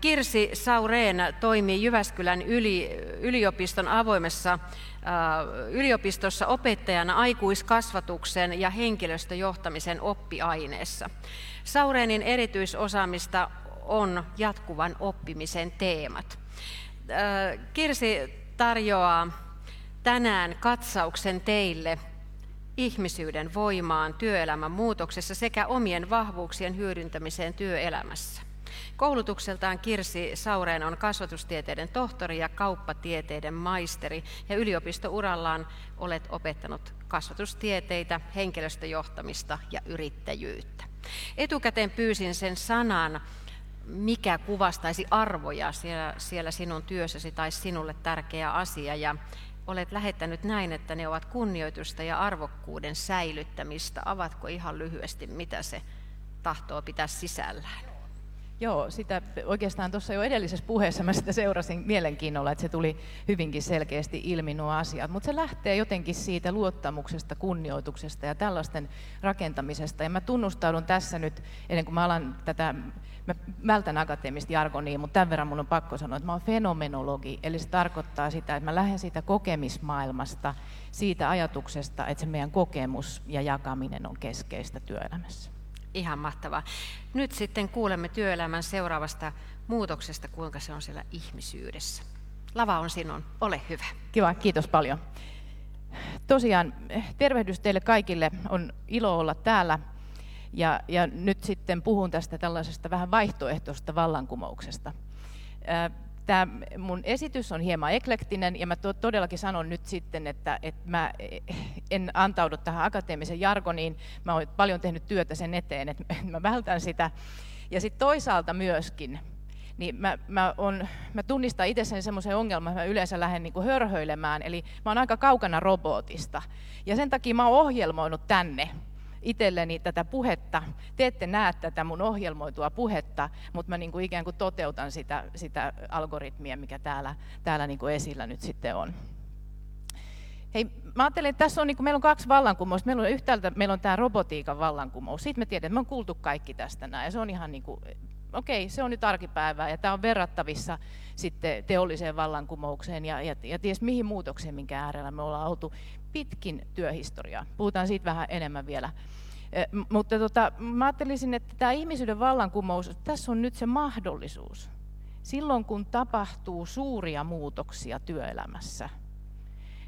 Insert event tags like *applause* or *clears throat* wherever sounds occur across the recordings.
Kirsi Saureen toimii Jyväskylän yli, yliopiston avoimessa yliopistossa opettajana aikuiskasvatuksen ja henkilöstöjohtamisen oppiaineessa. Saureenin erityisosaamista on jatkuvan oppimisen teemat. Kirsi tarjoaa tänään katsauksen teille ihmisyyden voimaan työelämän muutoksessa sekä omien vahvuuksien hyödyntämiseen työelämässä. Koulutukseltaan Kirsi Saureen on kasvatustieteiden tohtori ja kauppatieteiden maisteri ja yliopistourallaan olet opettanut kasvatustieteitä, henkilöstöjohtamista ja yrittäjyyttä. Etukäteen pyysin sen sanan, mikä kuvastaisi arvoja siellä, siellä sinun työssäsi tai sinulle tärkeä asia. Ja olet lähettänyt näin, että ne ovat kunnioitusta ja arvokkuuden säilyttämistä. Avatko ihan lyhyesti, mitä se tahtoo pitää sisällään? Joo, sitä oikeastaan tuossa jo edellisessä puheessa mä sitä seurasin mielenkiinnolla, että se tuli hyvinkin selkeästi ilmi nuo asiat, mutta se lähtee jotenkin siitä luottamuksesta, kunnioituksesta ja tällaisten rakentamisesta. Ja mä tunnustaudun tässä nyt, ennen kuin mä alan tätä, mä vältän akateemista jargonia, mutta tämän verran mun on pakko sanoa, että mä oon fenomenologi, eli se tarkoittaa sitä, että mä lähden siitä kokemismaailmasta, siitä ajatuksesta, että se meidän kokemus ja jakaminen on keskeistä työelämässä. Ihan mahtavaa. Nyt sitten kuulemme työelämän seuraavasta muutoksesta, kuinka se on siellä ihmisyydessä. Lava on sinun, ole hyvä. Kiva, kiitos paljon. Tosiaan tervehdys teille kaikille, on ilo olla täällä. Ja, ja nyt sitten puhun tästä tällaisesta vähän vaihtoehtoista vallankumouksesta tämä mun esitys on hieman eklektinen ja mä todellakin sanon nyt sitten, että, että mä en antaudu tähän akateemisen jargoniin. Mä olen paljon tehnyt työtä sen eteen, että *laughs* mä vältän sitä. Ja sitten toisaalta myöskin, niin mä, mä, on, mä tunnistan itsessäni semmoisen ongelman, että mä yleensä lähden niin hörhöilemään, eli mä oon aika kaukana robotista. Ja sen takia mä oon ohjelmoinut tänne itselleni tätä puhetta. Te ette näe tätä mun ohjelmoitua puhetta, mutta mä niin kuin ikään kuin toteutan sitä, sitä algoritmia, mikä täällä, täällä niin kuin esillä nyt sitten on. Hei, mä ajattelin, että tässä on, niin kuin, meillä on kaksi vallankumousta. Meillä on yhtäältä meillä on tämä robotiikan vallankumous. Sitten me tiedämme, me on kuultu kaikki tästä näin. Ja se on ihan niin kuin, okei, se on nyt arkipäivää ja tämä on verrattavissa sitten teolliseen vallankumoukseen ja, ja, ja ties mihin muutokseen, minkä äärellä me ollaan oltu pitkin työhistoriaa. Puhutaan siitä vähän enemmän vielä. Mutta tota, mä ajattelisin, että tämä ihmisyyden vallankumous, tässä on nyt se mahdollisuus. Silloin kun tapahtuu suuria muutoksia työelämässä,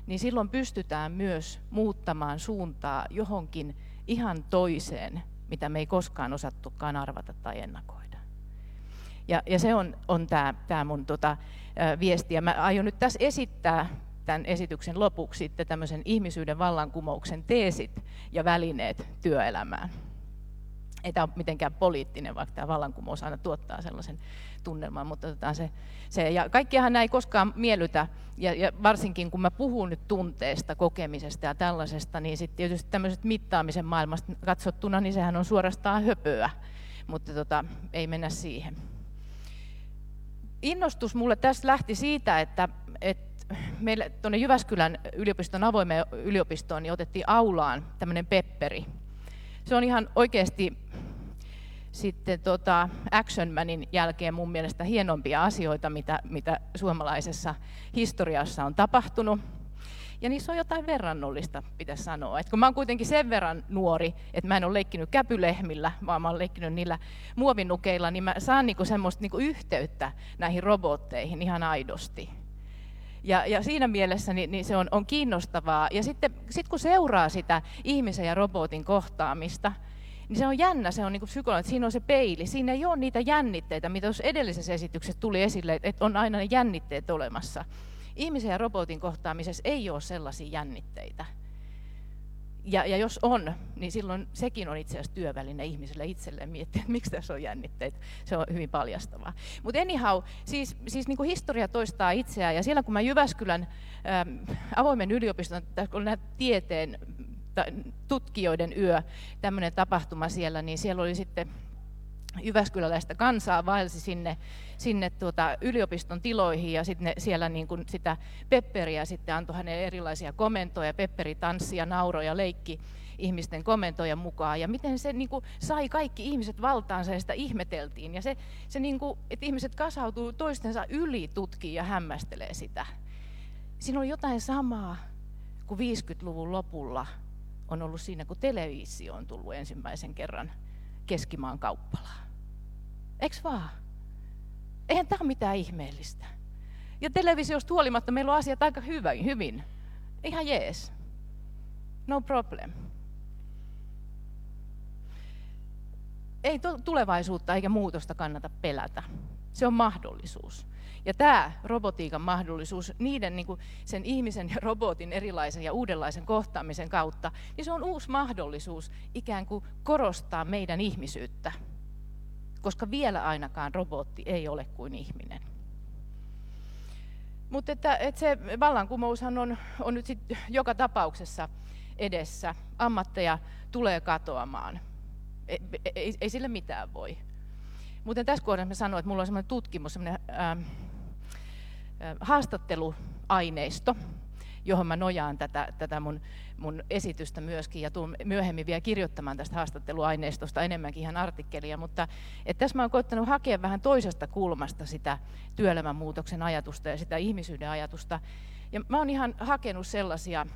niin silloin pystytään myös muuttamaan suuntaa johonkin ihan toiseen, mitä me ei koskaan osattukaan arvata tai ennakoida. Ja, ja se on, on tämä, mun tota, viesti. Ja mä aion nyt tässä esittää tämän esityksen lopuksi sitten tämmöisen ihmisyyden vallankumouksen teesit ja välineet työelämään. Ei tämä ole mitenkään poliittinen, vaikka tämä vallankumous aina tuottaa sellaisen tunnelman, mutta otetaan se, se. Ja kaikkiahan näin ei koskaan miellytä, ja, ja varsinkin kun mä puhun nyt tunteesta, kokemisesta ja tällaisesta, niin sitten tietysti tämmöiset mittaamisen maailmasta katsottuna, niin sehän on suorastaan höpöä, mutta tota, ei mennä siihen. Innostus mulle tässä lähti siitä, että, että meille tuonne Jyväskylän yliopiston avoimeen yliopistoon niin otettiin aulaan tämmöinen pepperi. Se on ihan oikeasti sitten tota Action Manin jälkeen mun mielestä hienompia asioita, mitä, mitä suomalaisessa historiassa on tapahtunut. Ja niissä on jotain verrannollista, pitäisi sanoa. Et kun mä oon kuitenkin sen verran nuori, että mä en ole leikkinyt käpylehmillä, vaan mä oon leikkinyt niillä muovinukeilla, niin mä saan niinku semmoista niinku yhteyttä näihin robotteihin ihan aidosti. Ja, ja siinä mielessä niin, niin se on, on kiinnostavaa. Ja sitten sit kun seuraa sitä ihmisen ja robotin kohtaamista, niin se on jännä, se on niin psykologi, siinä on se peili. Siinä ei ole niitä jännitteitä, mitä tuossa edellisessä esityksessä tuli esille, että on aina ne jännitteet olemassa. Ihmisen ja robotin kohtaamisessa ei ole sellaisia jännitteitä ja, ja jos on, niin silloin sekin on itse asiassa työväline ihmiselle itselleen miettiä, että miksi tässä on jännitteitä. Se on hyvin paljastavaa. Mutta anyhow, siis, siis niin kuin historia toistaa itseään, ja siellä kun mä Jyväskylän äm, avoimen yliopiston, kun nämä tieteen tutkijoiden yö, tämmöinen tapahtuma siellä, niin siellä oli sitten Jyväskyläläistä kansaa vaelsi sinne, sinne tuota yliopiston tiloihin ja sitten siellä niin kuin sitä Pepperiä sitten antoi hänelle erilaisia komentoja, Pepperi tanssi ja nauroi ja leikki. ihmisten komentojen mukaan, ja miten se niin kuin, sai kaikki ihmiset valtaansa, ja sitä ihmeteltiin. Ja se, se niin kuin, että ihmiset kasautuu toistensa yli, tutkii ja hämmästelee sitä. Siinä on jotain samaa kuin 50-luvun lopulla on ollut siinä, kun televisio on tullut ensimmäisen kerran keskimaan kauppalaan. Eks vaan? Eihän tämä ole mitään ihmeellistä. Ja televisiosta huolimatta meillä on asiat aika hyvä, hyvin. Ihan jees. No problem. Ei tulevaisuutta eikä muutosta kannata pelätä. Se on mahdollisuus. Ja tämä robotiikan mahdollisuus niiden niin kuin sen ihmisen ja robotin erilaisen ja uudenlaisen kohtaamisen kautta, niin se on uusi mahdollisuus ikään kuin korostaa meidän ihmisyyttä. Koska vielä ainakaan robotti ei ole kuin ihminen. Mutta että, että se vallankumoushan on, on nyt sit joka tapauksessa edessä. Ammatteja tulee katoamaan. Ei, ei, ei sille mitään voi. Mutta tässä kohdassa mä sanoin, että mulla on sellainen tutkimus, sellainen ähm, äh, haastatteluaineisto, johon mä nojaan tätä, tätä mun, mun esitystä myöskin ja tulen myöhemmin vielä kirjoittamaan tästä haastatteluaineistosta enemmänkin ihan artikkelia, mutta että tässä mä oon koittanut hakea vähän toisesta kulmasta sitä työelämänmuutoksen ajatusta ja sitä ihmisyyden ajatusta. Ja mä oon ihan hakenut sellaisia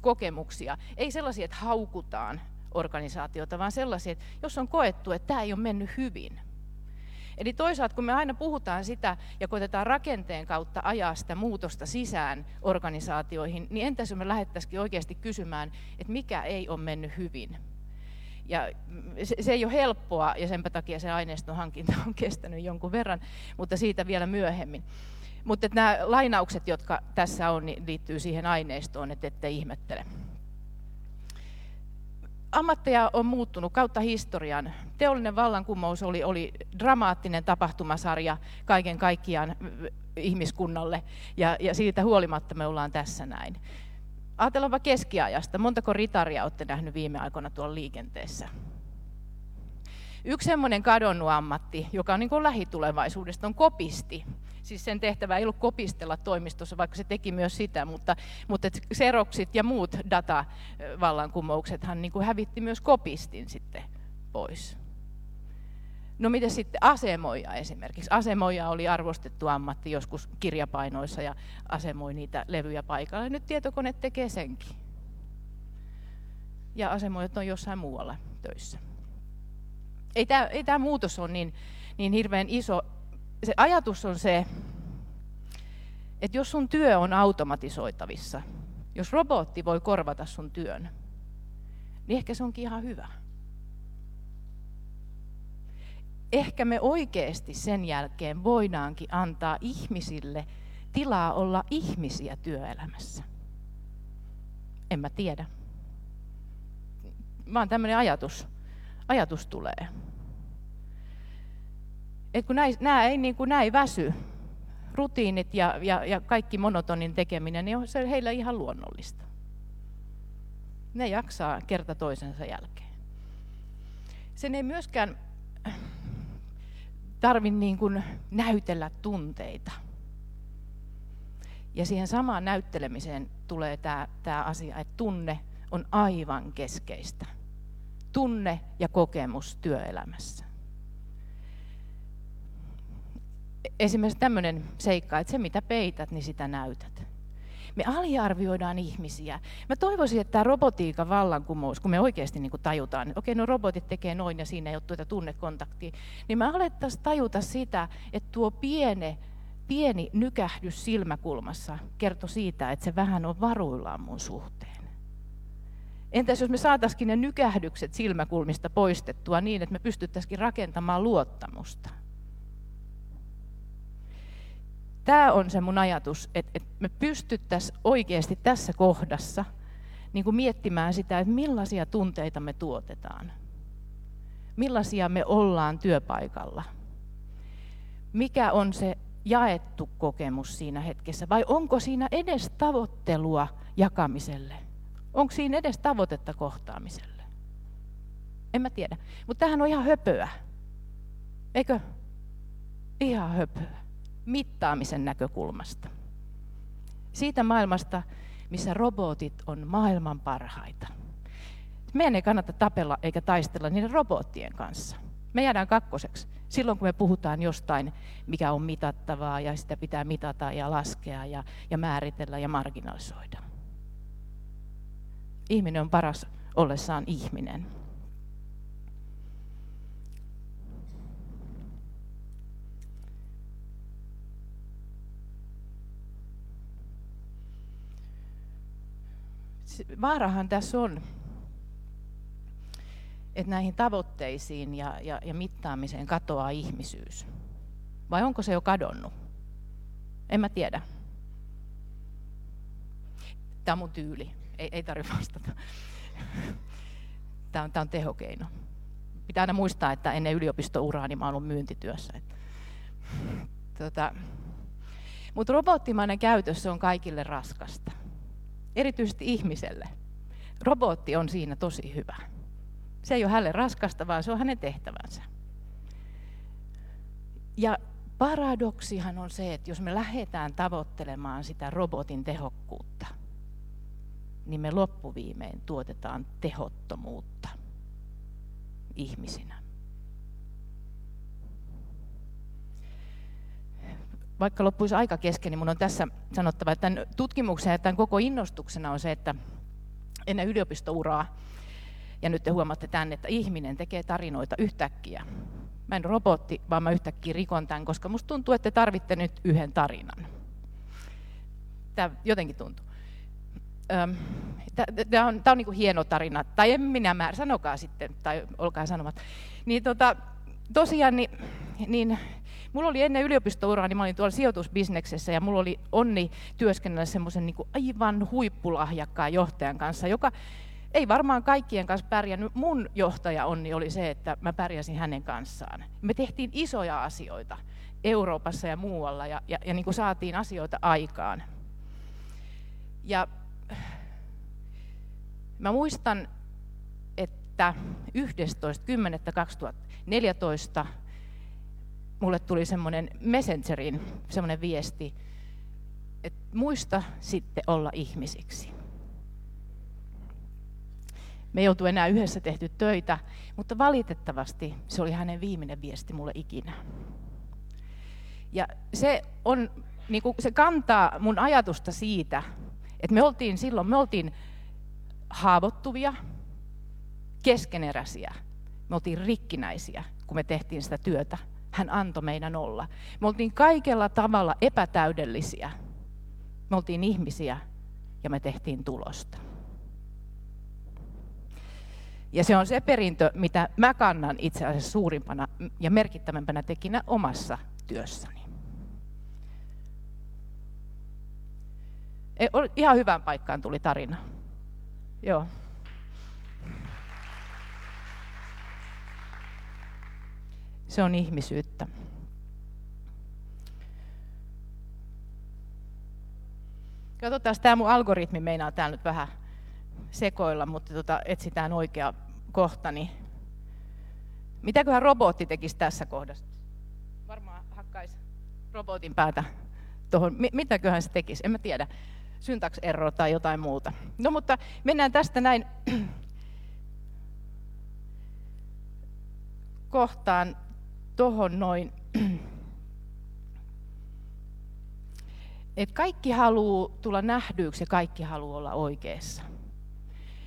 kokemuksia, ei sellaisia, että haukutaan organisaatiota, vaan sellaisia, että jos on koettu, että tämä ei ole mennyt hyvin – Eli toisaalta kun me aina puhutaan sitä ja koitetaan rakenteen kautta ajaa sitä muutosta sisään organisaatioihin, niin entäs jos me lähettäisikin oikeasti kysymään, että mikä ei ole mennyt hyvin? Ja se, se ei ole helppoa ja sen takia se aineiston hankinta on kestänyt jonkun verran, mutta siitä vielä myöhemmin. Mutta nämä lainaukset, jotka tässä on, niin liittyy siihen aineistoon, että ette ihmettele ammatteja on muuttunut kautta historian. Teollinen vallankumous oli, oli dramaattinen tapahtumasarja kaiken kaikkiaan ihmiskunnalle, ja, ja siitä huolimatta me ollaan tässä näin. Ajatellaanpa keskiajasta. Montako ritaria olette nähnyt viime aikoina tuolla liikenteessä? Yksi semmoinen kadonnut ammatti, joka on niin kuin lähitulevaisuudesta, on kopisti. Siis sen tehtävä ei ollut kopistella toimistossa, vaikka se teki myös sitä, mutta, mutta seroksit ja muut datavallankumouksethan niin kuin hävitti myös kopistin sitten pois. No miten sitten asemoija esimerkiksi? Asemoija oli arvostettu ammatti joskus kirjapainoissa ja asemoi niitä levyjä paikalla. Nyt tietokone tekee senkin. Ja asemoijat on jossain muualla töissä. Ei tämä, ei tämä muutos ole niin, niin hirveän iso. Se ajatus on se, että jos sun työ on automatisoitavissa, jos robotti voi korvata sun työn, niin ehkä se onkin ihan hyvä. Ehkä me oikeasti sen jälkeen voidaankin antaa ihmisille tilaa olla ihmisiä työelämässä. En mä tiedä. Vaan tämmöinen ajatus ajatus tulee. Et kun näin, nämä ei, niin kuin, nämä ei väsy, rutiinit ja, ja, ja kaikki monotonin tekeminen, niin on se heillä ihan luonnollista. Ne jaksaa kerta toisensa jälkeen. Sen ei myöskään tarvitse niin kuin näytellä tunteita. Ja siihen samaan näyttelemiseen tulee tämä, tämä asia, että tunne on aivan keskeistä tunne ja kokemus työelämässä. Esimerkiksi tämmöinen seikka, että se mitä peität, niin sitä näytät. Me aliarvioidaan ihmisiä. Mä toivoisin, että tämä robotiikan vallankumous, kun me oikeasti niin kuin tajutaan, että okei, no robotit tekee noin ja siinä ei ole tuota tunnekontaktia, niin me alettaisiin tajuta sitä, että tuo piene, pieni nykähdys silmäkulmassa kertoo siitä, että se vähän on varuillaan mun suhteen. Entäs jos me saataisiin ne nykähdykset silmäkulmista poistettua niin, että me pystyttäisiin rakentamaan luottamusta? Tämä on se mun ajatus, että, me pystyttäisiin oikeasti tässä kohdassa niin kuin miettimään sitä, että millaisia tunteita me tuotetaan. Millaisia me ollaan työpaikalla. Mikä on se jaettu kokemus siinä hetkessä, vai onko siinä edes tavoittelua jakamiselle? Onko siinä edes tavoitetta kohtaamiselle? En mä tiedä. Mutta tähän on ihan höpöä. Eikö? Ihan höpöä. Mittaamisen näkökulmasta. Siitä maailmasta, missä robotit on maailman parhaita. Meidän ei kannata tapella eikä taistella niiden robottien kanssa. Me jäädään kakkoseksi. Silloin kun me puhutaan jostain, mikä on mitattavaa ja sitä pitää mitata ja laskea ja, ja määritellä ja marginalisoida. Ihminen on paras ollessaan ihminen. Vaarahan tässä on, että näihin tavoitteisiin ja, ja, ja mittaamiseen katoaa ihmisyys. Vai onko se jo kadonnut? En mä tiedä. Tämä on mun tyyli. Ei, ei tarvitse vastata. Tämä on, tämä on tehokeino. Pitää aina muistaa, että ennen yliopistouraa niin mä ollut myyntityössä. Tota, mutta robottimainen käytös on kaikille raskasta. Erityisesti ihmiselle. Robotti on siinä tosi hyvä. Se ei ole hänelle raskasta, vaan se on hänen tehtävänsä. Ja paradoksihan on se, että jos me lähdetään tavoittelemaan sitä robotin tehokkuutta, niin me loppuviimein tuotetaan tehottomuutta ihmisinä. Vaikka loppuisi aika kesken, niin minun on tässä sanottava, että tämän tutkimuksen ja tämän koko innostuksena on se, että ennen yliopistouraa ja nyt te huomaatte tänne, että ihminen tekee tarinoita yhtäkkiä. Mä en robotti, vaan mä yhtäkkiä rikon tämän, koska musta tuntuu, että te tarvitte nyt yhden tarinan. Tämä jotenkin tuntuu. Tämä on, tämä on niin hieno tarina, tai en minä määrä, sanokaa sitten, tai olkaa sanomat. Niin tota, tosiaan, niin, niin mulla oli ennen yliopistouraa, niin mä olin tuolla sijoitusbisneksessä, ja mulla oli onni työskennellä semmoisen niin aivan huippulahjakkaan johtajan kanssa, joka ei varmaan kaikkien kanssa pärjännyt. Mun johtaja onni oli se, että mä pärjäsin hänen kanssaan. Me tehtiin isoja asioita Euroopassa ja muualla ja, ja, ja niin kuin saatiin asioita aikaan. Ja mä muistan, että 11.10.2014 mulle tuli semmoinen Messengerin semmoinen viesti, että muista sitten olla ihmisiksi. Me ei oltu enää yhdessä tehty töitä, mutta valitettavasti se oli hänen viimeinen viesti mulle ikinä. Ja se, on, niin kuin, se kantaa mun ajatusta siitä, että me oltiin silloin, me oltiin haavoittuvia, keskeneräisiä, me oltiin rikkinäisiä, kun me tehtiin sitä työtä. Hän antoi meidän olla. Me oltiin kaikella tavalla epätäydellisiä. Me oltiin ihmisiä ja me tehtiin tulosta. Ja se on se perintö, mitä mä kannan itse asiassa suurimpana ja merkittävämpänä tekinä omassa työssäni. Ihan hyvään paikkaan tuli tarina. Joo. Se on ihmisyyttä. Katsotaan, tämä mun algoritmi meinaa täällä nyt vähän sekoilla, mutta tota, etsitään oikea kohta. Niin mitäköhän robotti tekisi tässä kohdassa? Varmaan hakkaisi robotin päätä tuohon. Mitäköhän se tekisi? En mä tiedä. Syntax tai jotain muuta. No mutta mennään tästä näin *clears throat* kohtaan tuohon noin. Et kaikki haluaa tulla nähdyksi ja kaikki haluaa olla oikeassa.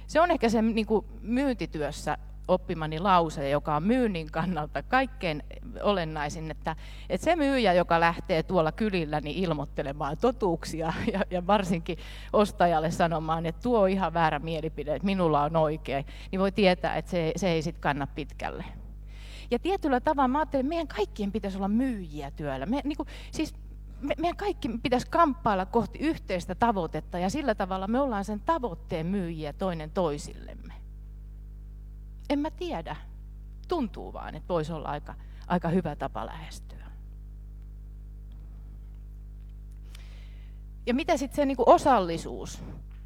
Se on ehkä se niin kuin myyntityössä oppimani lause, joka on myynnin kannalta kaikkein olennaisin, että, että se myyjä, joka lähtee tuolla kylillä niin ilmoittelemaan totuuksia ja, ja varsinkin ostajalle sanomaan, että tuo on ihan väärä mielipide, että minulla on oikein, niin voi tietää, että se, se ei sitten kanna pitkälle. Ja tietyllä tavalla mä ajattelen, että meidän kaikkien pitäisi olla myyjiä työllä. Me, niin kuin, siis me, meidän kaikki pitäisi kamppailla kohti yhteistä tavoitetta ja sillä tavalla me ollaan sen tavoitteen myyjiä toinen toisillemme. En mä tiedä. Tuntuu vaan, että voisi olla aika, aika hyvä tapa lähestyä. Ja mitä sitten se niinku osallisuus?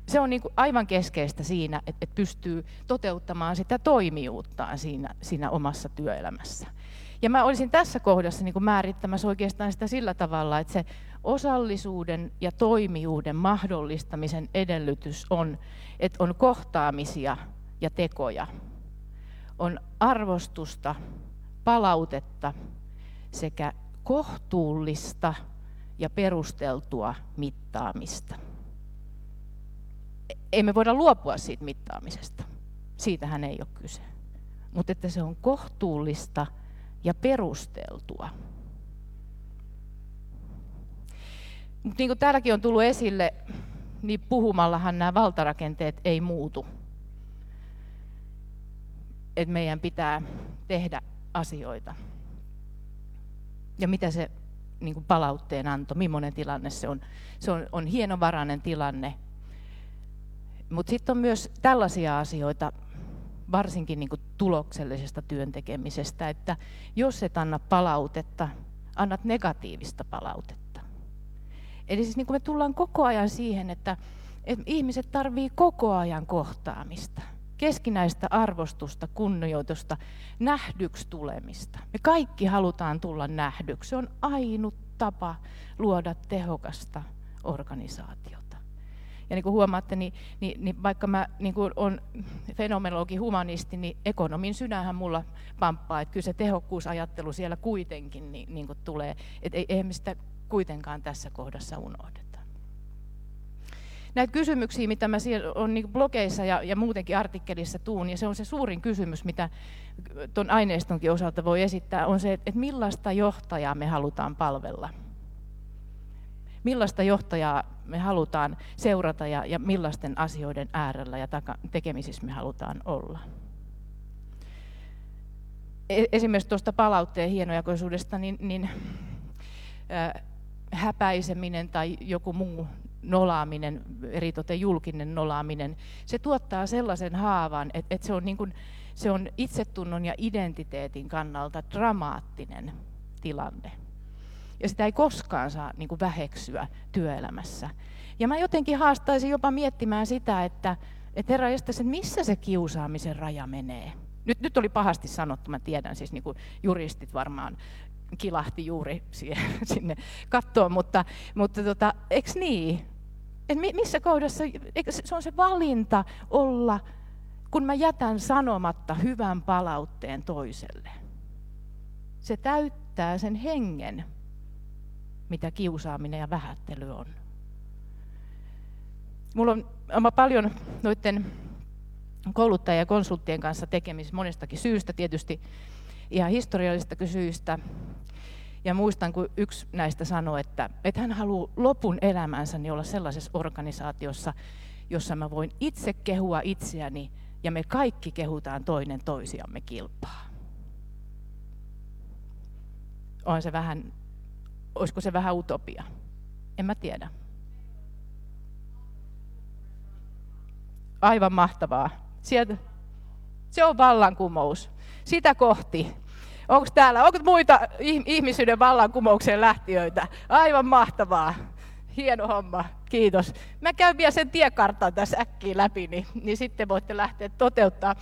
Se on niinku aivan keskeistä siinä, että et pystyy toteuttamaan sitä toimijuuttaan siinä, siinä omassa työelämässä. Ja mä olisin tässä kohdassa niin kuin määrittämässä oikeastaan sitä sillä tavalla, että se osallisuuden ja toimijuuden mahdollistamisen edellytys on, että on kohtaamisia ja tekoja. On arvostusta, palautetta sekä kohtuullista ja perusteltua mittaamista. Ei me voida luopua siitä mittaamisesta. Siitähän ei ole kyse. Mutta että se on kohtuullista ja perusteltua. Mutta niin kuin täälläkin on tullut esille, niin puhumallahan nämä valtarakenteet ei muutu. Että meidän pitää tehdä asioita. Ja mitä se niin kuin palautteen anto, millainen tilanne se on. Se on, on hienovarainen tilanne. Mutta sitten on myös tällaisia asioita, varsinkin niin kuin tuloksellisesta työntekemisestä, että jos et anna palautetta, annat negatiivista palautetta. Eli siis niin kuin me tullaan koko ajan siihen, että, että ihmiset tarvii koko ajan kohtaamista, keskinäistä arvostusta, kunnioitusta, nähdyksi tulemista. Me kaikki halutaan tulla nähdyksi. Se on ainut tapa luoda tehokasta organisaatiota. Ja niin kuin huomaatte, niin, niin, niin vaikka mä niin kuin on fenomenologi, humanisti, niin ekonomin sydänhän mulla pamppaa, että kyllä se tehokkuusajattelu siellä kuitenkin niin, niin kuin tulee, että ei, me sitä kuitenkaan tässä kohdassa unohdeta. Näitä kysymyksiä, mitä mä on niin blogeissa ja, ja muutenkin artikkelissa tuun, ja se on se suurin kysymys, mitä tuon aineistonkin osalta voi esittää, on se, että millaista johtajaa me halutaan palvella – millaista johtajaa me halutaan seurata ja, ja millaisten asioiden äärellä ja taka, tekemisissä me halutaan olla. E, esimerkiksi tuosta palautteen hienojakoisuudesta, niin, niin äh, häpäiseminen tai joku muu nolaaminen, eritoten julkinen nolaaminen, se tuottaa sellaisen haavan, että, että se, niin se on itsetunnon ja identiteetin kannalta dramaattinen tilanne ja sitä ei koskaan saa niin kuin väheksyä työelämässä. Ja mä jotenkin haastaisin jopa miettimään sitä, että, että herra että missä se kiusaamisen raja menee. Nyt, nyt oli pahasti sanottu, mä tiedän, siis niin kuin juristit varmaan kilahti juuri siihen, *laughs* sinne kattoon, mutta, mutta tota, eikö niin? Et missä kohdassa, se on se valinta olla, kun mä jätän sanomatta hyvän palautteen toiselle. Se täyttää sen hengen, mitä kiusaaminen ja vähättely on. Mulla on, on paljon noiden kouluttajien ja konsulttien kanssa tekemisissä monestakin syystä, tietysti ihan historiallisista syistä. Ja muistan, kun yksi näistä sanoi, että, että hän haluaa lopun elämänsäni olla sellaisessa organisaatiossa, jossa mä voin itse kehua itseäni ja me kaikki kehutaan toinen toisiamme kilpaa. On se vähän olisiko se vähän utopia? En mä tiedä. Aivan mahtavaa. Sieltä, se on vallankumous. Sitä kohti. Onko täällä, onko muita ihmisyyden vallankumoukseen lähtiöitä? Aivan mahtavaa. Hieno homma, kiitos. Mä käyn vielä sen tiekartan tässä äkkiä läpi, niin, niin sitten voitte lähteä toteuttaa.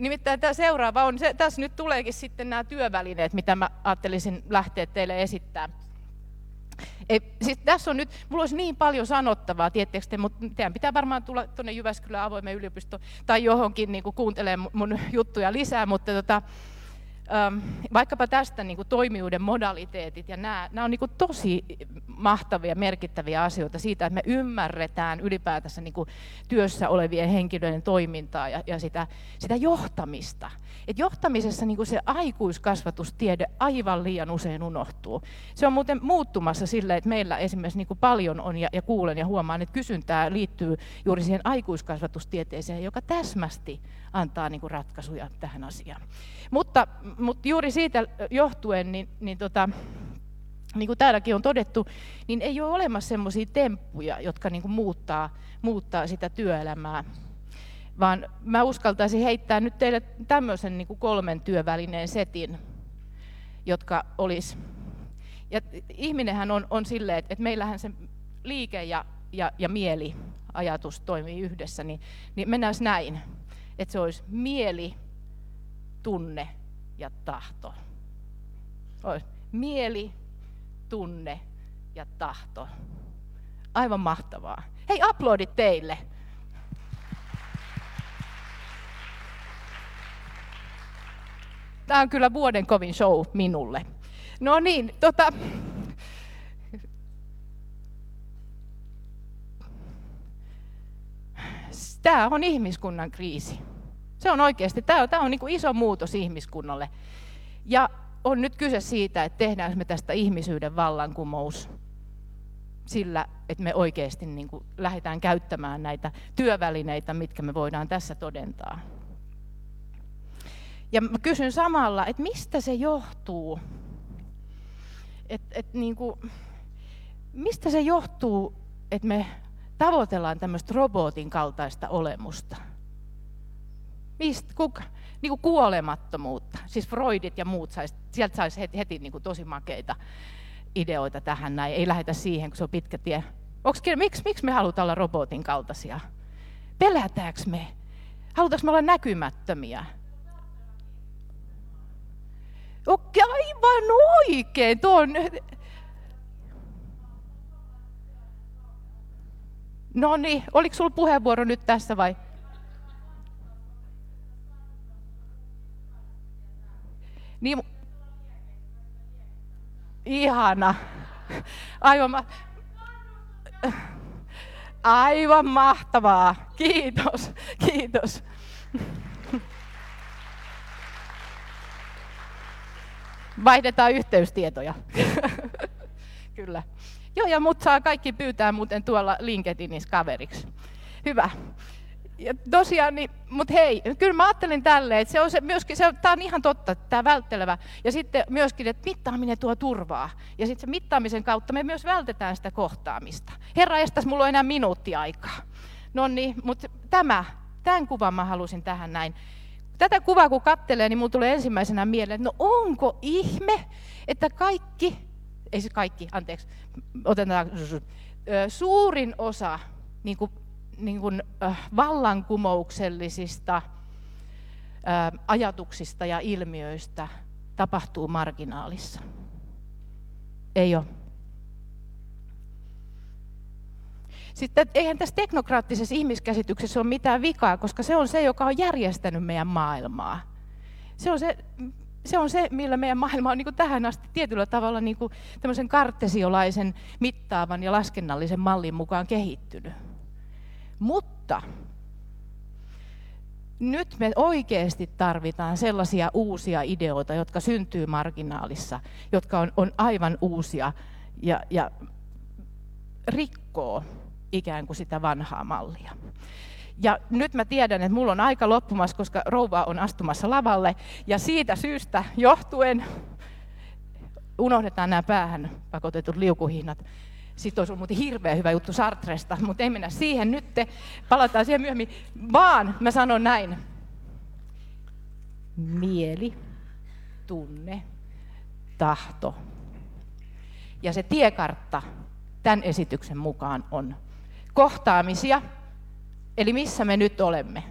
Nimittäin tämä seuraava on, se, tässä nyt tuleekin sitten nämä työvälineet, mitä mä ajattelisin lähteä teille esittää. Ei, siis tässä on nyt, mulla olisi niin paljon sanottavaa, tiettekö te, mutta teidän pitää varmaan tulla tuonne Jyväskylän avoimen yliopistoon tai johonkin niin kuuntelemaan mun juttuja lisää, mutta tota, vaikkapa tästä niin kuin toimijuuden modaliteetit ja nämä, nämä on niin kuin tosi mahtavia, merkittäviä asioita siitä, että me ymmärretään ylipäätänsä niin kuin työssä olevien henkilöiden toimintaa ja, ja sitä, sitä johtamista. Et johtamisessa niin se aikuiskasvatustiede aivan liian usein unohtuu. Se on muuten muuttumassa sillä, että meillä esimerkiksi niin paljon on ja, ja kuulen ja huomaan, että kysyntää liittyy juuri siihen aikuiskasvatustieteeseen, joka täsmästi antaa niin ratkaisuja tähän asiaan. Mutta, mutta juuri siitä johtuen, niin, niin, tota, niin kuin täälläkin on todettu, niin ei ole olemassa sellaisia temppuja, jotka niin kuin muuttaa, muuttaa sitä työelämää. Vaan mä uskaltaisin heittää nyt teille tämmöisen niin kuin kolmen työvälineen setin, jotka olisi. Ja ihminenhän on, on silleen, että, että meillähän se liike ja, ja, ja mieli ajatus toimii yhdessä, niin, niin mennään näin että se olisi mieli, tunne ja tahto. Olisi mieli, tunne ja tahto. Aivan mahtavaa. Hei, aplodit teille. Tämä on kyllä vuoden kovin show minulle. No niin, tota, tämä on ihmiskunnan kriisi. Se on oikeasti, tämä on, tämä on niin kuin iso muutos ihmiskunnalle. Ja on nyt kyse siitä, että tehdään me tästä ihmisyyden vallankumous sillä, että me oikeasti niin kuin lähdetään käyttämään näitä työvälineitä, mitkä me voidaan tässä todentaa. Ja mä kysyn samalla, että mistä se johtuu? Et, et niin kuin, mistä se johtuu, että me tavoitellaan tämmöistä robotin kaltaista olemusta? Mistä, kuka, niin kuin kuolemattomuutta. Siis Freudit ja muut, sais, sieltä saisi heti, heti niin kuin tosi makeita ideoita tähän näin. Ei lähdetä siihen, kun se on pitkä tie. Onks, miksi, miksi me halutaan olla robotin kaltaisia? Pelätäänkö me? Halutaanko me olla näkymättömiä? Okei, aivan oikein. Tuo on... No niin, oliko sinulla puheenvuoro nyt tässä vai? Niin, ihana. Aivan, ma- aivan mahtavaa. Kiitos, kiitos. Vaihdetaan yhteystietoja. *laughs* Kyllä. Joo, ja mut saa kaikki pyytää muuten tuolla LinkedInissä kaveriksi. Hyvä ja tosiaan, niin, mutta hei, kyllä mä ajattelin tälleen, että se on se myöskin, se, tämä on ihan totta, tämä välttelevä. Ja sitten myöskin, että mittaaminen tuo turvaa. Ja sitten se mittaamisen kautta me myös vältetään sitä kohtaamista. Herra estäs, mulla on enää minuutti aikaa. No niin, mutta tämä, tämän kuvan mä halusin tähän näin. Tätä kuvaa kun katselee, niin mulla tulee ensimmäisenä mieleen, että no onko ihme, että kaikki, ei se kaikki, anteeksi, otetaan, suurin osa niin kuin niin kuin, äh, vallankumouksellisista äh, ajatuksista ja ilmiöistä tapahtuu marginaalissa. Ei ole. Sitten eihän tässä teknokraattisessa ihmiskäsityksessä ole mitään vikaa, koska se on se, joka on järjestänyt meidän maailmaa. Se on se, se, on se millä meidän maailma on niin tähän asti tietyllä tavalla niin kuin tämmöisen kartesiolaisen mittaavan ja laskennallisen mallin mukaan kehittynyt. Mutta nyt me oikeasti tarvitaan sellaisia uusia ideoita, jotka syntyy marginaalissa, jotka on, on aivan uusia ja, ja rikkoo ikään kuin sitä vanhaa mallia. Ja nyt mä tiedän, että mulla on aika loppumassa, koska rouva on astumassa lavalle. Ja siitä syystä johtuen unohdetaan nämä päähän pakotetut liukuhihnat. Sitten olisi ollut hirveän hyvä juttu Sartresta, mutta ei mennä siihen nyt, palataan siihen myöhemmin. Vaan mä sanon näin. Mieli, tunne, tahto. Ja se tiekartta tämän esityksen mukaan on kohtaamisia, eli missä me nyt olemme.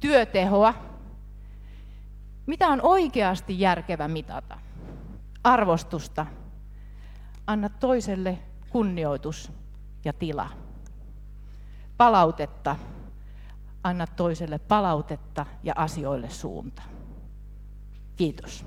Työtehoa, mitä on oikeasti järkevä mitata. Arvostusta, anna toiselle kunnioitus ja tila. Palautetta. Anna toiselle palautetta ja asioille suunta. Kiitos.